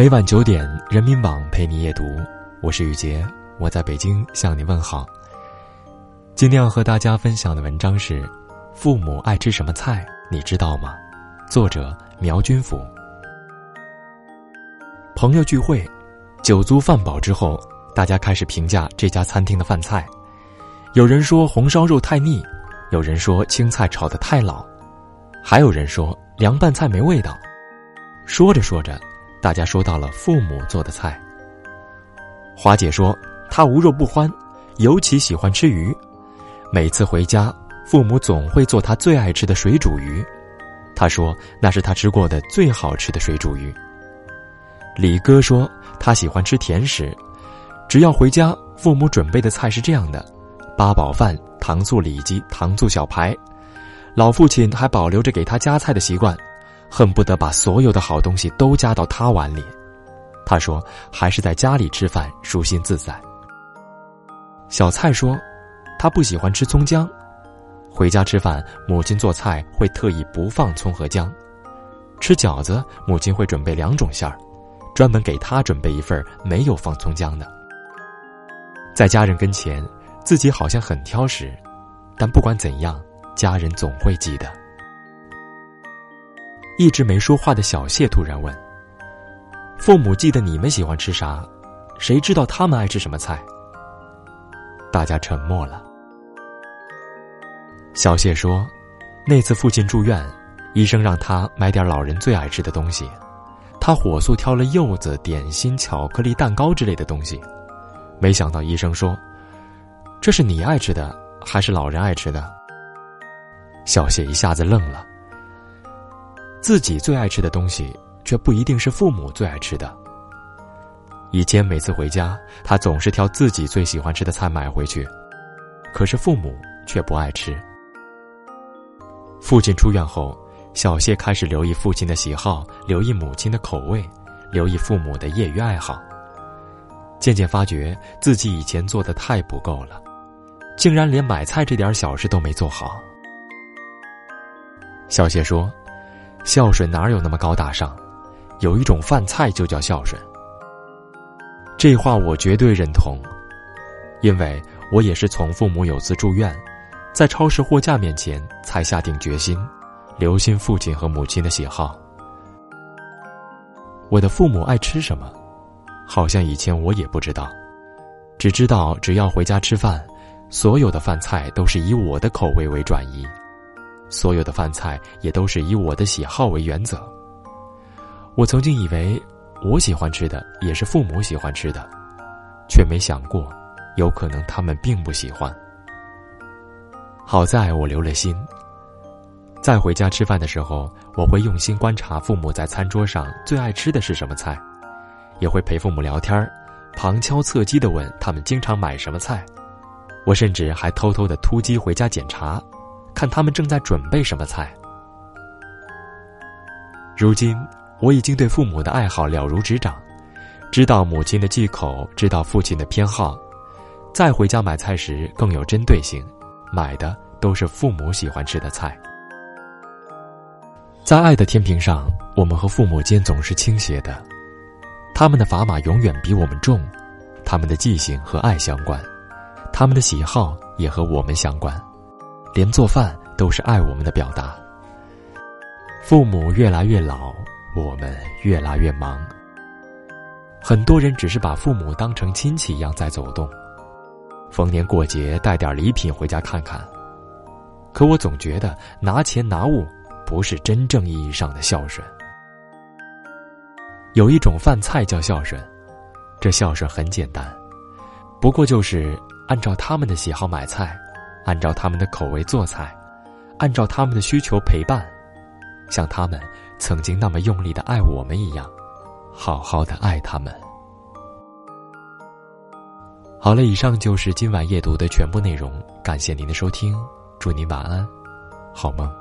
每晚九点，人民网陪你夜读，我是雨杰，我在北京向你问好。今天要和大家分享的文章是：父母爱吃什么菜，你知道吗？作者苗军甫。朋友聚会，酒足饭饱之后，大家开始评价这家餐厅的饭菜。有人说红烧肉太腻，有人说青菜炒的太老，还有人说凉拌菜没味道。说着说着，大家说到了父母做的菜。华姐说她无肉不欢，尤其喜欢吃鱼。每次回家，父母总会做她最爱吃的水煮鱼。她说那是她吃过的最好吃的水煮鱼。李哥说他喜欢吃甜食，只要回家，父母准备的菜是这样的：八宝饭、糖醋里脊、糖醋小排。老父亲还保留着给他夹菜的习惯。恨不得把所有的好东西都加到他碗里，他说：“还是在家里吃饭舒心自在。”小蔡说：“他不喜欢吃葱姜，回家吃饭，母亲做菜会特意不放葱和姜。吃饺子，母亲会准备两种馅儿，专门给他准备一份没有放葱姜的。在家人跟前，自己好像很挑食，但不管怎样，家人总会记得。”一直没说话的小谢突然问：“父母记得你们喜欢吃啥？谁知道他们爱吃什么菜？”大家沉默了。小谢说：“那次父亲住院，医生让他买点老人最爱吃的东西，他火速挑了柚子、点心、巧克力、蛋糕之类的东西。没想到医生说：‘这是你爱吃的，还是老人爱吃的？’”小谢一下子愣了。自己最爱吃的东西，却不一定是父母最爱吃的。以前每次回家，他总是挑自己最喜欢吃的菜买回去，可是父母却不爱吃。父亲出院后，小谢开始留意父亲的喜好，留意母亲的口味，留意父母的业余爱好。渐渐发觉自己以前做的太不够了，竟然连买菜这点小事都没做好。小谢说。孝顺哪有那么高大上？有一种饭菜就叫孝顺。这话我绝对认同，因为我也是从父母有次住院，在超市货架面前才下定决心，留心父亲和母亲的喜好。我的父母爱吃什么，好像以前我也不知道，只知道只要回家吃饭，所有的饭菜都是以我的口味为转移。所有的饭菜也都是以我的喜好为原则。我曾经以为我喜欢吃的也是父母喜欢吃的，却没想过，有可能他们并不喜欢。好在我留了心。再回家吃饭的时候，我会用心观察父母在餐桌上最爱吃的是什么菜，也会陪父母聊天儿旁敲侧击的问他们经常买什么菜。我甚至还偷偷的突击回家检查。看他们正在准备什么菜。如今我已经对父母的爱好了如指掌，知道母亲的忌口，知道父亲的偏好，再回家买菜时更有针对性，买的都是父母喜欢吃的菜。在爱的天平上，我们和父母间总是倾斜的，他们的砝码永远比我们重，他们的记性和爱相关，他们的喜好也和我们相关。连做饭都是爱我们的表达。父母越来越老，我们越来越忙。很多人只是把父母当成亲戚一样在走动，逢年过节带点礼品回家看看。可我总觉得拿钱拿物不是真正意义上的孝顺。有一种饭菜叫孝顺，这孝顺很简单，不过就是按照他们的喜好买菜。按照他们的口味做菜，按照他们的需求陪伴，像他们曾经那么用力的爱我们一样，好好的爱他们。好了，以上就是今晚夜读的全部内容，感谢您的收听，祝您晚安，好梦。